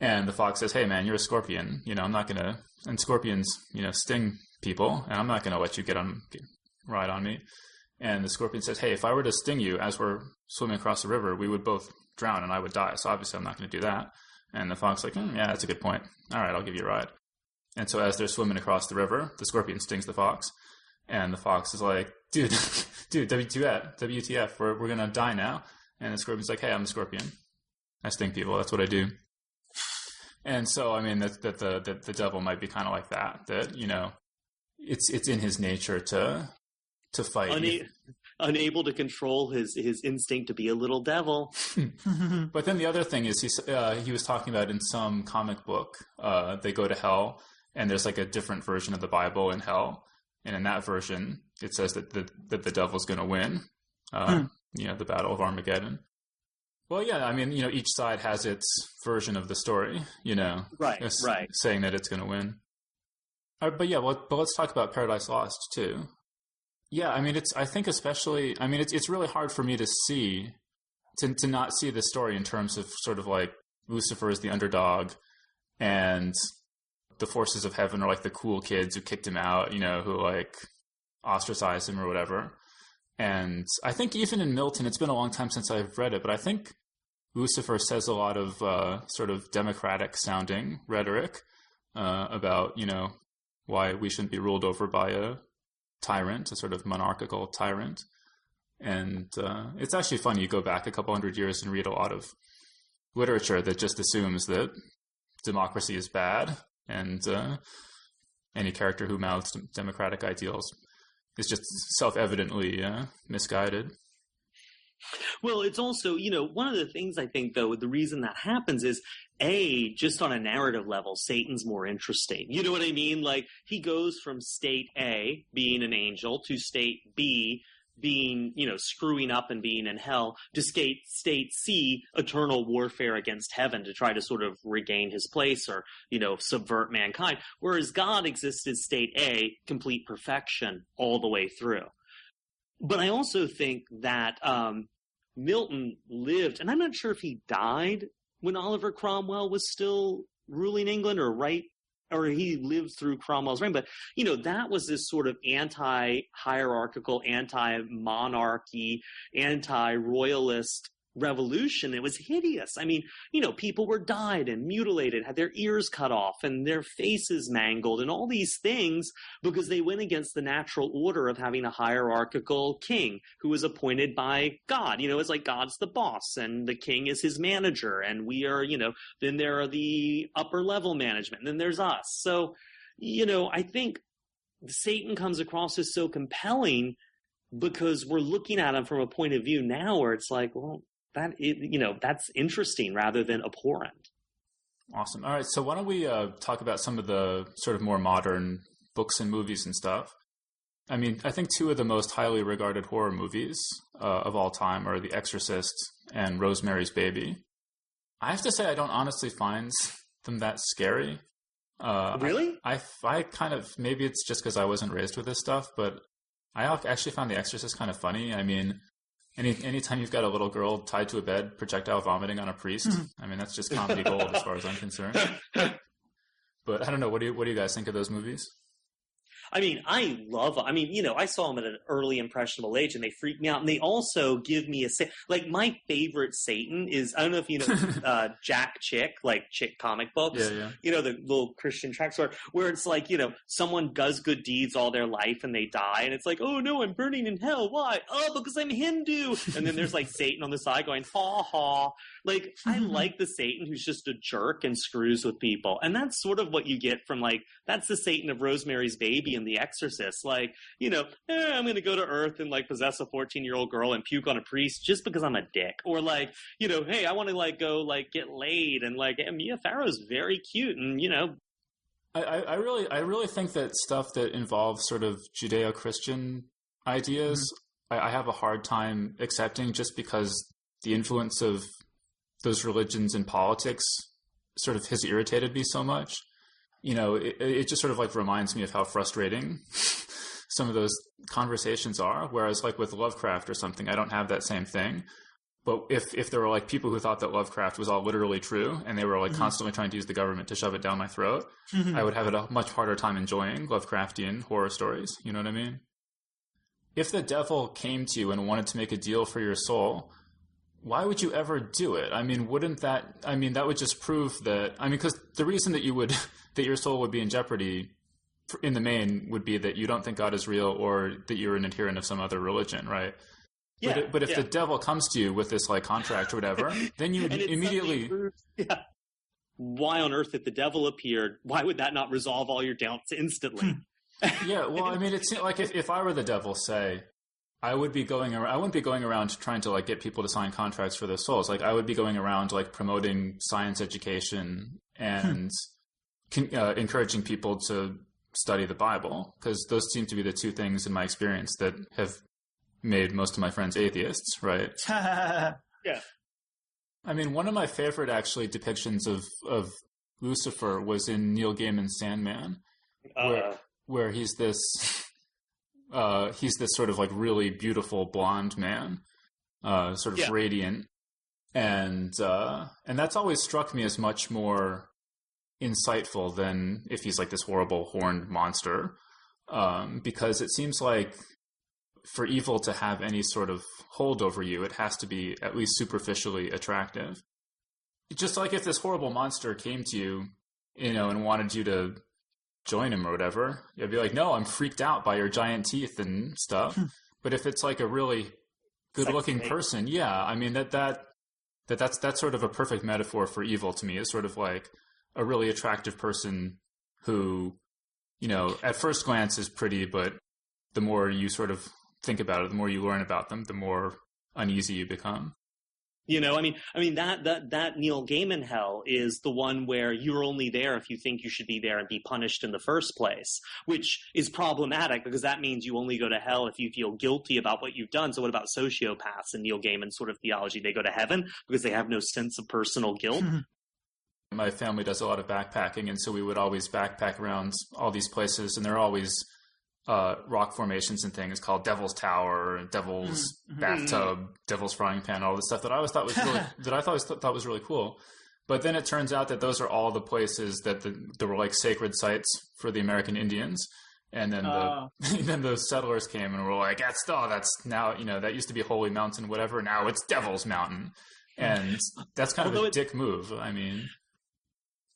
And the fox says, "Hey, man, you're a scorpion. You know, I'm not gonna. And scorpions, you know, sting people, and I'm not gonna let you get on get, ride on me." And the scorpion says, "Hey, if I were to sting you as we're swimming across the river, we would both drown, and I would die. So obviously, I'm not going to do that." And the fox like, mm, "Yeah, that's a good point. All right, I'll give you a ride." And so as they're swimming across the river, the scorpion stings the fox, and the fox is like, "Dude, dude, WTF, WTF, we're we're gonna die now." And the scorpion's like, "Hey, I'm a scorpion. I sting people. That's what I do." And so, I mean, that that the that the devil might be kind of like that. That you know, it's it's in his nature to to fight. Una- unable to control his his instinct to be a little devil. But then the other thing is, he uh, he was talking about in some comic book, uh, they go to hell, and there's like a different version of the Bible in hell, and in that version, it says that the that the devil's going to win, uh, Hmm. you know, the Battle of Armageddon. Well, yeah, I mean, you know, each side has its version of the story, you know, Right, right. saying that it's going to win. Uh, but yeah, well, but let's talk about Paradise Lost too. Yeah, I mean, it's. I think especially. I mean, it's it's really hard for me to see, to to not see the story in terms of sort of like Lucifer is the underdog, and the forces of heaven are like the cool kids who kicked him out, you know, who like ostracized him or whatever. And I think even in Milton, it's been a long time since I've read it, but I think Lucifer says a lot of uh, sort of democratic sounding rhetoric uh, about, you know, why we shouldn't be ruled over by a tyrant, a sort of monarchical tyrant. And uh, it's actually funny. You go back a couple hundred years and read a lot of literature that just assumes that democracy is bad and uh, any character who mouths democratic ideals is just self-evidently uh, misguided. Well, it's also, you know, one of the things I think, though, the reason that happens is A, just on a narrative level, Satan's more interesting. You know what I mean? Like, he goes from state A, being an angel, to state B, being, you know, screwing up and being in hell, to state, state C, eternal warfare against heaven to try to sort of regain his place or, you know, subvert mankind. Whereas God exists in state A, complete perfection all the way through. But I also think that um, Milton lived, and I'm not sure if he died when Oliver Cromwell was still ruling England or right or he lived through Cromwell's reign, but you know that was this sort of anti-hierarchical, anti-monarchy, anti-royalist revolution. It was hideous. I mean, you know, people were died and mutilated, had their ears cut off and their faces mangled and all these things because they went against the natural order of having a hierarchical king who was appointed by God. You know, it's like God's the boss and the king is his manager and we are, you know, then there are the upper level management and then there's us. So, you know, I think Satan comes across as so compelling because we're looking at him from a point of view now where it's like, well, that you know that's interesting rather than abhorrent. Awesome. All right, so why don't we uh, talk about some of the sort of more modern books and movies and stuff? I mean, I think two of the most highly regarded horror movies uh, of all time are The Exorcist and Rosemary's Baby. I have to say, I don't honestly find them that scary. Uh, really? I, I, I kind of maybe it's just because I wasn't raised with this stuff, but I actually found The Exorcist kind of funny. I mean, any anytime you've got a little girl tied to a bed, projectile vomiting on a priest, mm-hmm. I mean that's just comedy gold as far as I'm concerned. But I don't know. What do you what do you guys think of those movies? I mean, I love. I mean, you know, I saw them at an early impressionable age, and they freak me out. And they also give me a like my favorite Satan is I don't know if you know uh, Jack Chick, like Chick comic books. Yeah, yeah. You know the little Christian tracks where where it's like you know someone does good deeds all their life and they die, and it's like oh no, I'm burning in hell. Why? Oh, because I'm Hindu. And then there's like Satan on the side going ha ha. Like I like the Satan who's just a jerk and screws with people, and that's sort of what you get from like that's the Satan of Rosemary's Baby in The Exorcist. Like, you know, eh, I'm going to go to Earth and like possess a 14 year old girl and puke on a priest just because I'm a dick. Or like, you know, hey, I want to like go like get laid and like and Mia Farrow's very cute and you know. I, I really, I really think that stuff that involves sort of Judeo-Christian ideas, mm-hmm. I, I have a hard time accepting just because the influence of those religions in politics sort of has irritated me so much you know, it, it just sort of like reminds me of how frustrating some of those conversations are. Whereas like with Lovecraft or something, I don't have that same thing. But if, if there were like people who thought that Lovecraft was all literally true and they were like mm-hmm. constantly trying to use the government to shove it down my throat, mm-hmm. I would have a much harder time enjoying Lovecraftian horror stories. You know what I mean? If the devil came to you and wanted to make a deal for your soul, why would you ever do it? I mean, wouldn't that, I mean, that would just prove that, I mean, because the reason that you would, that your soul would be in jeopardy in the main would be that you don't think God is real or that you're an adherent of some other religion, right? Yeah, but, but if yeah. the devil comes to you with this like contract or whatever, then you would immediately. yeah. Why on earth, if the devil appeared, why would that not resolve all your doubts instantly? Hmm. yeah, well, I mean, it's like if, if I were the devil, say, I would be going around. I wouldn't be going around trying to like get people to sign contracts for their souls. Like I would be going around like promoting science education hmm. and uh, encouraging people to study the Bible because those seem to be the two things in my experience that have made most of my friends atheists. Right? yeah. I mean, one of my favorite actually depictions of of Lucifer was in Neil Gaiman's Sandman, uh. where where he's this uh, he's this sort of like really beautiful blonde man, uh, sort of yeah. radiant, and uh, and that's always struck me as much more insightful than if he's like this horrible horned monster, um, because it seems like for evil to have any sort of hold over you, it has to be at least superficially attractive. Just like if this horrible monster came to you, you know, and wanted you to join him or whatever, you'd be like, "No, I'm freaked out by your giant teeth and stuff." but if it's like a really good-looking person, yeah, I mean that that that that's that's sort of a perfect metaphor for evil to me. It's sort of like a really attractive person who, you know, at first glance is pretty, but the more you sort of think about it, the more you learn about them, the more uneasy you become. You know, I mean, I mean that that that Neil Gaiman hell is the one where you're only there if you think you should be there and be punished in the first place, which is problematic because that means you only go to hell if you feel guilty about what you've done. So, what about sociopaths in Neil Gaiman's sort of theology? They go to heaven because they have no sense of personal guilt. My family does a lot of backpacking, and so we would always backpack around all these places, and there are always uh, rock formations and things called Devil's Tower, Devil's Mhm. Bathtub, Devil's Frying Pan, all this stuff that I always thought was really that I thought was, thought was really cool. But then it turns out that those are all the places that the, there were like sacred sites for the American Indians. And then the Oh. then the settlers came and were like, "That's oh, that's now you know that used to be Holy Mountain, whatever. Now it's Devil's Mountain." And that's kind of a dick move. I mean,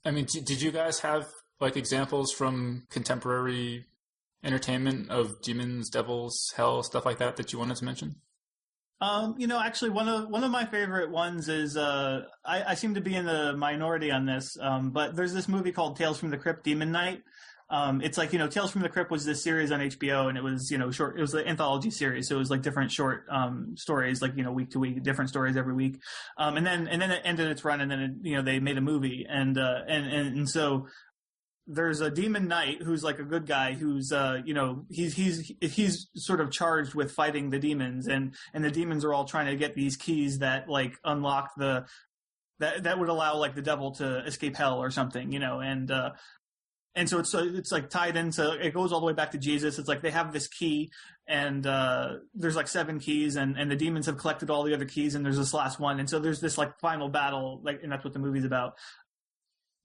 I mean, did you guys have like examples from contemporary entertainment of demons, devils, hell, stuff like that that you wanted to mention? Um, you know, actually, one of one of my favorite ones is uh, I, I seem to be in the minority on this, um, but there's this movie called Tales from the Crypt, Demon Knight. Um, it's like you know, Tales from the Crypt was this series on HBO, and it was you know short. It was an anthology series, so it was like different short um, stories, like you know, week to week, different stories every week. Um, and then and then it ended its run, and then it, you know they made a movie, and uh, and, and and so there's a demon knight who's like a good guy who's uh you know he's he's he's sort of charged with fighting the demons and and the demons are all trying to get these keys that like unlock the that that would allow like the devil to escape hell or something you know and uh and so it's it's like tied into it goes all the way back to Jesus. It's like they have this key, and uh, there's like seven keys, and and the demons have collected all the other keys, and there's this last one, and so there's this like final battle, like, and that's what the movie's about.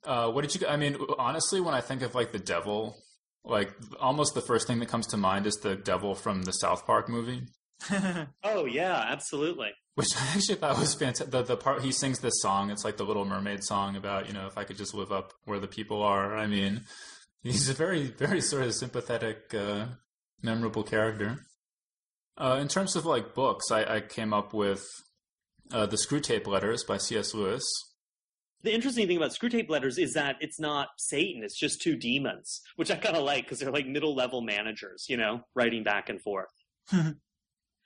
Uh, what did you? I mean, honestly, when I think of like the devil, like almost the first thing that comes to mind is the devil from the South Park movie, Oh yeah, absolutely. which I actually thought was fantastic. The, the part he sings this song, it's like the Little Mermaid song about you know if I could just live up where the people are. I mean, he's a very very sort of sympathetic, uh, memorable character. Uh, in terms of like books, I, I came up with uh, the Screwtape Letters by C.S. Lewis. The interesting thing about Screwtape Letters is that it's not Satan; it's just two demons, which I kind of like because they're like middle level managers, you know, writing back and forth.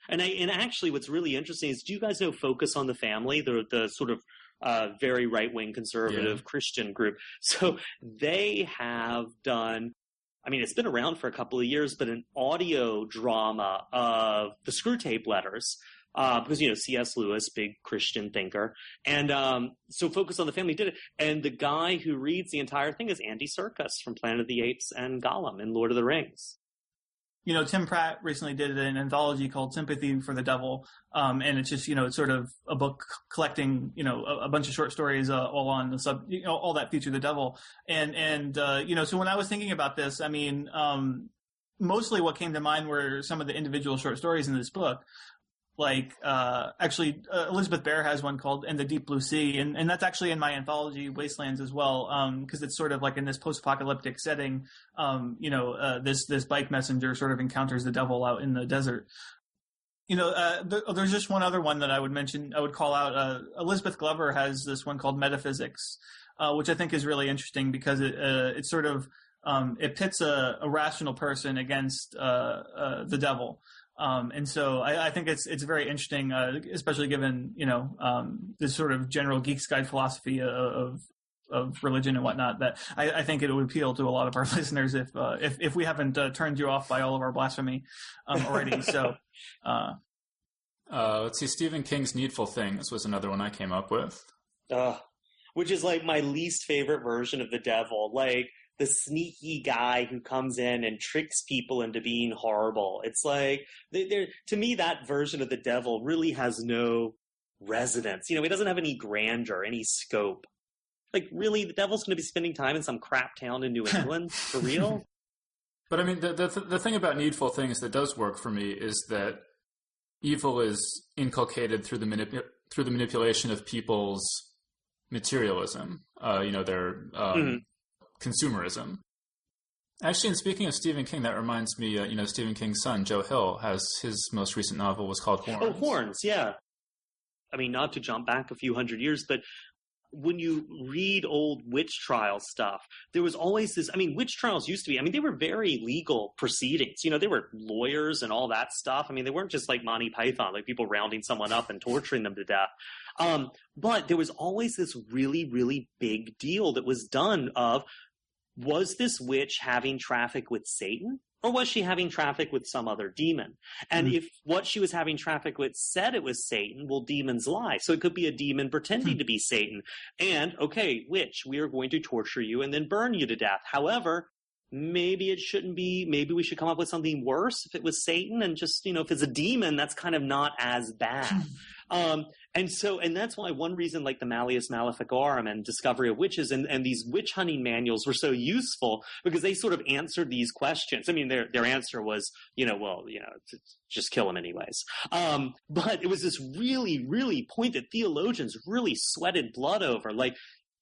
and I, and actually, what's really interesting is, do you guys know Focus on the Family, the the sort of uh, very right wing conservative Christian group? So they have done. I mean, it's been around for a couple of years, but an audio drama of the Screwtape Letters. Uh, because you know C.S. Lewis, big Christian thinker, and um, so Focus on the Family did it. And the guy who reads the entire thing is Andy Serkis from Planet of the Apes and Gollum in Lord of the Rings. You know, Tim Pratt recently did an anthology called Sympathy for the Devil, um, and it's just you know, it's sort of a book collecting you know a, a bunch of short stories uh, all on the sub, you know, all that feature the devil, and and uh, you know, so when I was thinking about this, I mean, um, mostly what came to mind were some of the individual short stories in this book. Like, uh, actually, uh, Elizabeth Bear has one called "In the Deep Blue Sea," and, and that's actually in my anthology Wastelands as well, because it's sort of like in this post-apocalyptic setting um, you know, uh, this this bike messenger sort of encounters the devil out in the desert. You know, uh, th- there's just one other one that I would mention. I would call out. Uh, Elizabeth Glover has this one called Metaphysics, uh, which I think is really interesting because it it sort of um, it pits a, a rational person against the devil. Um, and so I, I think it's it's very interesting, uh, especially given you know um, this sort of general geek's guide philosophy of of religion and whatnot that I, I think it would appeal to a lot of our listeners if uh, if if we haven't uh, turned you off by all of our blasphemy um, already. so uh, Uh, let's see, Stephen King's Needful Things was another one I came up with. Ugh. Which is like my least favorite version of the devil. Like the sneaky guy who comes in and tricks people into being horrible. It's like, they- to me, that version of the devil really has no resonance. You know, he doesn't have any grandeur, any scope. Like, really, the devil's going to be spending time in some crap town in New England? For real? But I mean, the, the the thing about needful things that does work for me is that evil is inculcated through the manip- through the manipulation of people's materialism. Uh, you know, their um, Mhm. Consumerism. Actually, and speaking of Stephen King, that reminds me. Uh, you know, Stephen King's son, Joe Hill, has his most recent novel was called Horns. Oh, horns, yeah. I mean, not to jump back a few hundred years, but when you read old witch trial stuff, there was always this. I mean, witch trials used to be, I mean, they were very legal proceedings. You know, they were lawyers and all that stuff. I mean, they weren't just like Monty Python, like people rounding someone up and torturing them to death. Um, but there was always this really, really big deal that was done of was this witch having traffic with Satan? Or was she having traffic with some other demon? And mm-hmm. if what she was having traffic with said it was Satan, well, demons lie. So it could be a demon pretending hmm. to be Satan. And, okay, witch, we are going to torture you and then burn you to death. However, maybe it shouldn't be, maybe we should come up with something worse if it was Satan and just, you know, if it's a demon, that's kind of not as bad. Um, and so, and that's why one reason like the Malleus Maleficarum and Discovery of Witches and, and these witch hunting manuals were so useful because they sort of answered these questions. I mean, their, their answer was, you know, well, you know, just kill them anyways. Um, but it was this really, really point that theologians really sweated blood over. Like,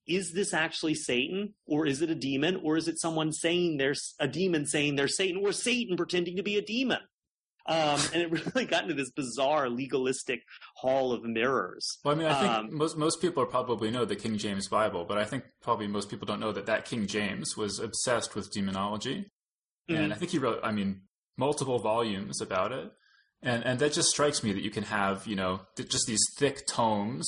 is this actually Satan or is it a demon or is it someone saying there's a demon saying they're Satan or Satan pretending to be a demon? Um, and it really got into this bizarre legalistic hall of mirrors. Well, I mean, I think Um, most most people probably know the King James Bible, but I think probably most people don't know that that King James was obsessed with demonology, Mhm. and I think he wrote, I mean, multiple volumes about it, and and that just strikes me that you can have, you know, just these thick tomes,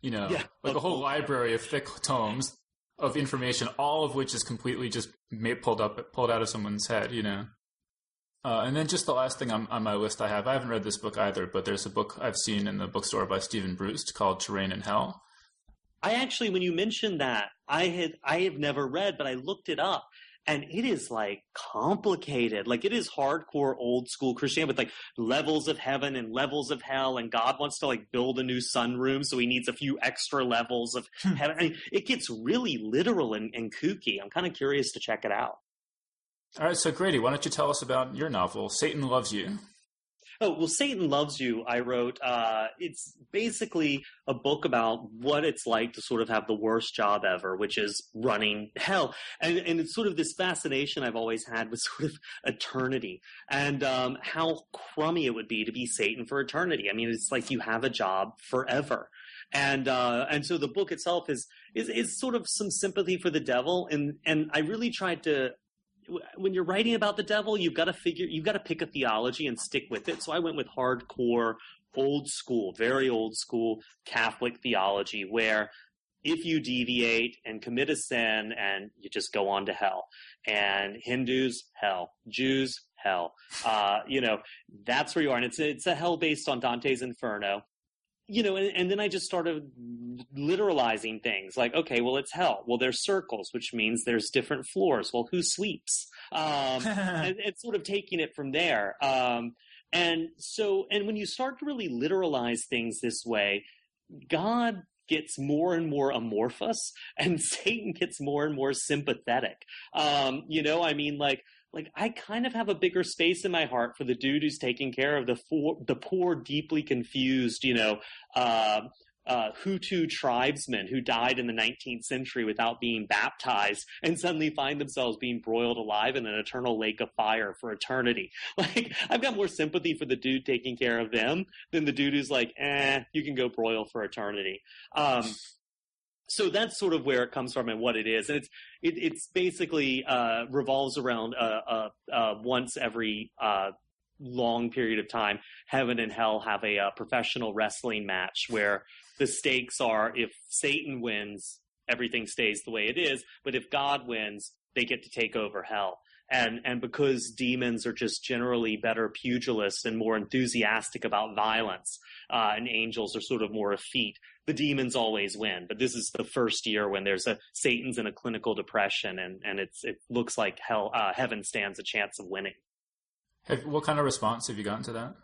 you know, Yeah. like a whole library of thick tomes of information, all of which is completely just made, pulled up, pulled out of someone's head, you know. Uh, and then just the last thing on, on my list I have, I haven't read this book either, but there's a book I've seen in the bookstore by Stephen Bruce called Terrain in Hell. I actually, when you mentioned that, I had I have never read, but I looked it up, and it is like complicated. Like it is hardcore old school Christianity with like levels of heaven and levels of hell, and God wants to like build a new sunroom, so He needs a few extra levels of heaven. I mean, it gets really literal and, and kooky. I'm kind of curious to check it out. All right, so Grady, why don't you tell us about your novel, Satan Loves You? Oh, well, Satan Loves You, I wrote. Uh, it's basically a book about what it's like to sort of have the worst job ever, which is running hell. And, and it's sort of this fascination I've always had with sort of eternity and um, how crummy it would be to be Satan for eternity. I mean, it's like you have a job forever. And uh, and so the book itself is, is is sort of some sympathy for the devil, and and I really tried to when you're writing about the devil, you've got to figure, you've got to pick a theology and stick with it. So I went with hardcore, old school, very old school Catholic theology, where if you deviate and commit a sin and you just go on to hell, and Hindus, hell, Jews, hell, uh, you know, that's where you are. And it's it's a hell based on Dante's Inferno. You know, and, and then I just started literalizing things like, okay, well, it's hell. Well, there's circles, which means there's different floors. Well, who sweeps? Um, and it's sort of taking it from there. Um, and so, and when you start to really literalize things this way, God gets more and more amorphous and Satan gets more and more sympathetic. Um, you know, I mean, like, like I kind of have a bigger space in my heart for the dude who's taking care of the poor, the poor, deeply confused, you know, uh, uh, Hutu tribesmen who died in the 19th century without being baptized and suddenly find themselves being broiled alive in an eternal lake of fire for eternity. Like, I've got more sympathy for the dude taking care of them than the dude who's like, eh, you can go broil for eternity. Um, so that's sort of where it comes from and what it is. And it's, it, it's basically, uh, revolves around, uh, uh, uh, once every, uh, long period of time, heaven and hell have a, uh professional wrestling match where the stakes are if Satan wins, everything stays the way it is. But if God wins, they get to take over hell. And, and because demons are just generally better pugilists and more enthusiastic about violence, and angels are sort of more effete, the demons always win. But this is the first year when there's a Satan's in a clinical depression and, and it's, it looks like hell, uh, heaven stands a chance of winning. Have, what kind of response have you gotten to that?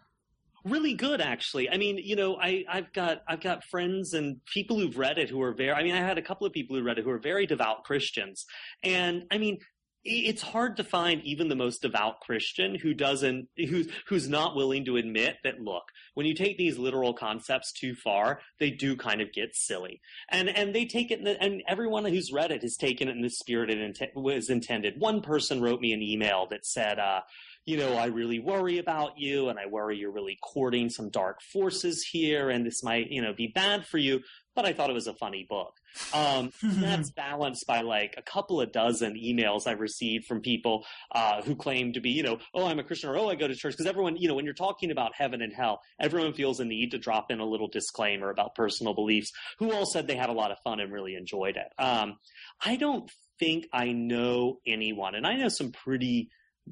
really good actually i mean you know i i've got i've got friends and people who've read it who are very i mean i had a couple of people who read it who are very devout christians and i mean it's hard to find even the most devout Christian who doesn't who's who's not willing to admit that look, when you take these literal concepts too far, they do kind of get silly. And and they take it the, and everyone who's read it has taken it in the spirit it was intended. One person wrote me an email that said uh, you know, I really worry about you and I worry you're really courting some dark forces here and this might, you know, be bad for you. But I thought it was a funny book. Um, that's balanced by like a couple of dozen emails I've received from people uh, who claim to be, you know, oh, I'm a Christian or oh, I go to church. Because everyone, you know, when you're talking about heaven and hell, everyone feels a need to drop in a little disclaimer about personal beliefs. Who all said they had a lot of fun and really enjoyed it. Um, I don't think I know anyone, and I know some pretty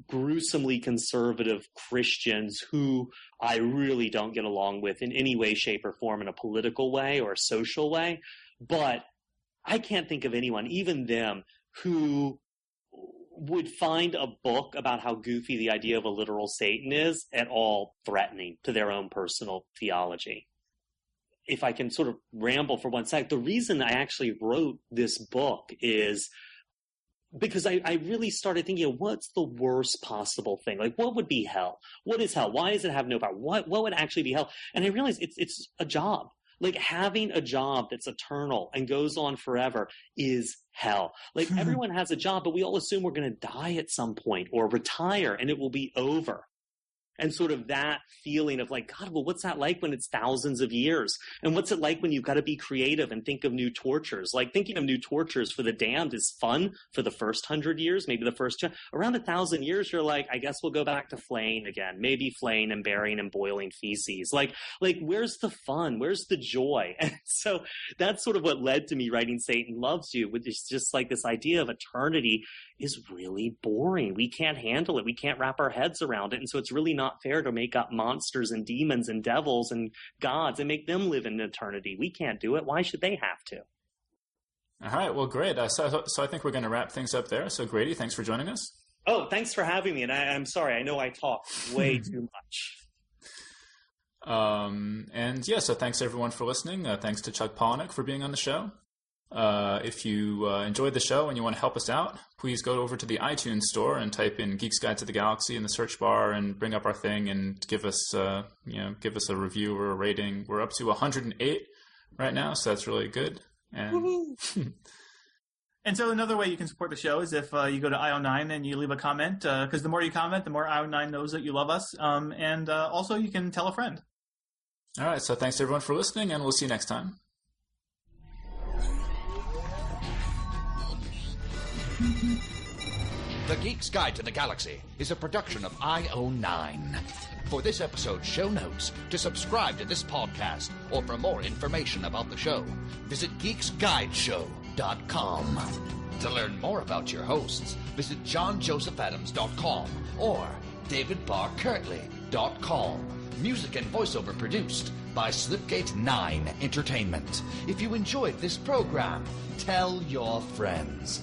gruesomely conservative Christians who I really don't get along with in any way, shape, or form in a political way or a social way. But I can't think of anyone, even them, who would find a book about how goofy the idea of a literal Satan is at all threatening to their own personal theology. If I can sort of ramble for one sec, the reason I actually wrote this book is because I, I really started thinking, what's the worst possible thing? Like, what would be hell? What is hell? Why does it have no power? What what would actually be hell? And I realized it's it's a job. Like having a job that's eternal and goes on forever is hell. Like everyone has a job, but we all assume we're going to die at some point or retire and it will be over and sort of that feeling of like god well what's that like when it's thousands of years? And what's it like when you've got to be creative and think of new tortures? Like thinking of new tortures for the damned is fun for the first hundred years maybe the first around a thousand years you're like i guess we'll go back to flaying again maybe flaying and burying and boiling feces. Like like where's the fun? Where's the joy? And so that's sort of what led to me writing satan loves you which is just like this idea of eternity is really boring. We can't handle it. We can't wrap our heads around it. And so it's really not fair to make up monsters and demons and devils and gods and make them live in eternity. We can't do it. Why should they have to? All right. Well, great. Uh, so, so I think we're going to wrap things up there. So, Grady, thanks for joining us. Oh, thanks for having me. And I, am sorry. I know I talk way too much. Um, and yeah, so thanks everyone for listening. Uh, thanks to Chuck Palahniuk for being on the show. Uh, if you uh, enjoyed the show and you want to help us out, please go over to the iTunes store and type in "Geeks Guide to the Galaxy" in the search bar and bring up our thing and give us, uh, you know, give us a review or a rating. We're up to 108 right now, so that's really good. And And so another way you can support the show is if uh, you go to IO9 and you leave a comment, because uh, the more you comment, the more IO9 knows that you love us. Um, and uh, also you can tell a friend. All right. So thanks everyone for listening, and we'll see you next time. The Geek's Guide to the Galaxy is a production of IO9. For this episode's show notes, to subscribe to this podcast, or for more information about the show, visit geeksguideshow.com. To learn more about your hosts, visit johnjosephadams.com or davidbarrkirtley.com. Music and voiceover produced by Slipgate 9 Entertainment. If you enjoyed this program, tell your friends.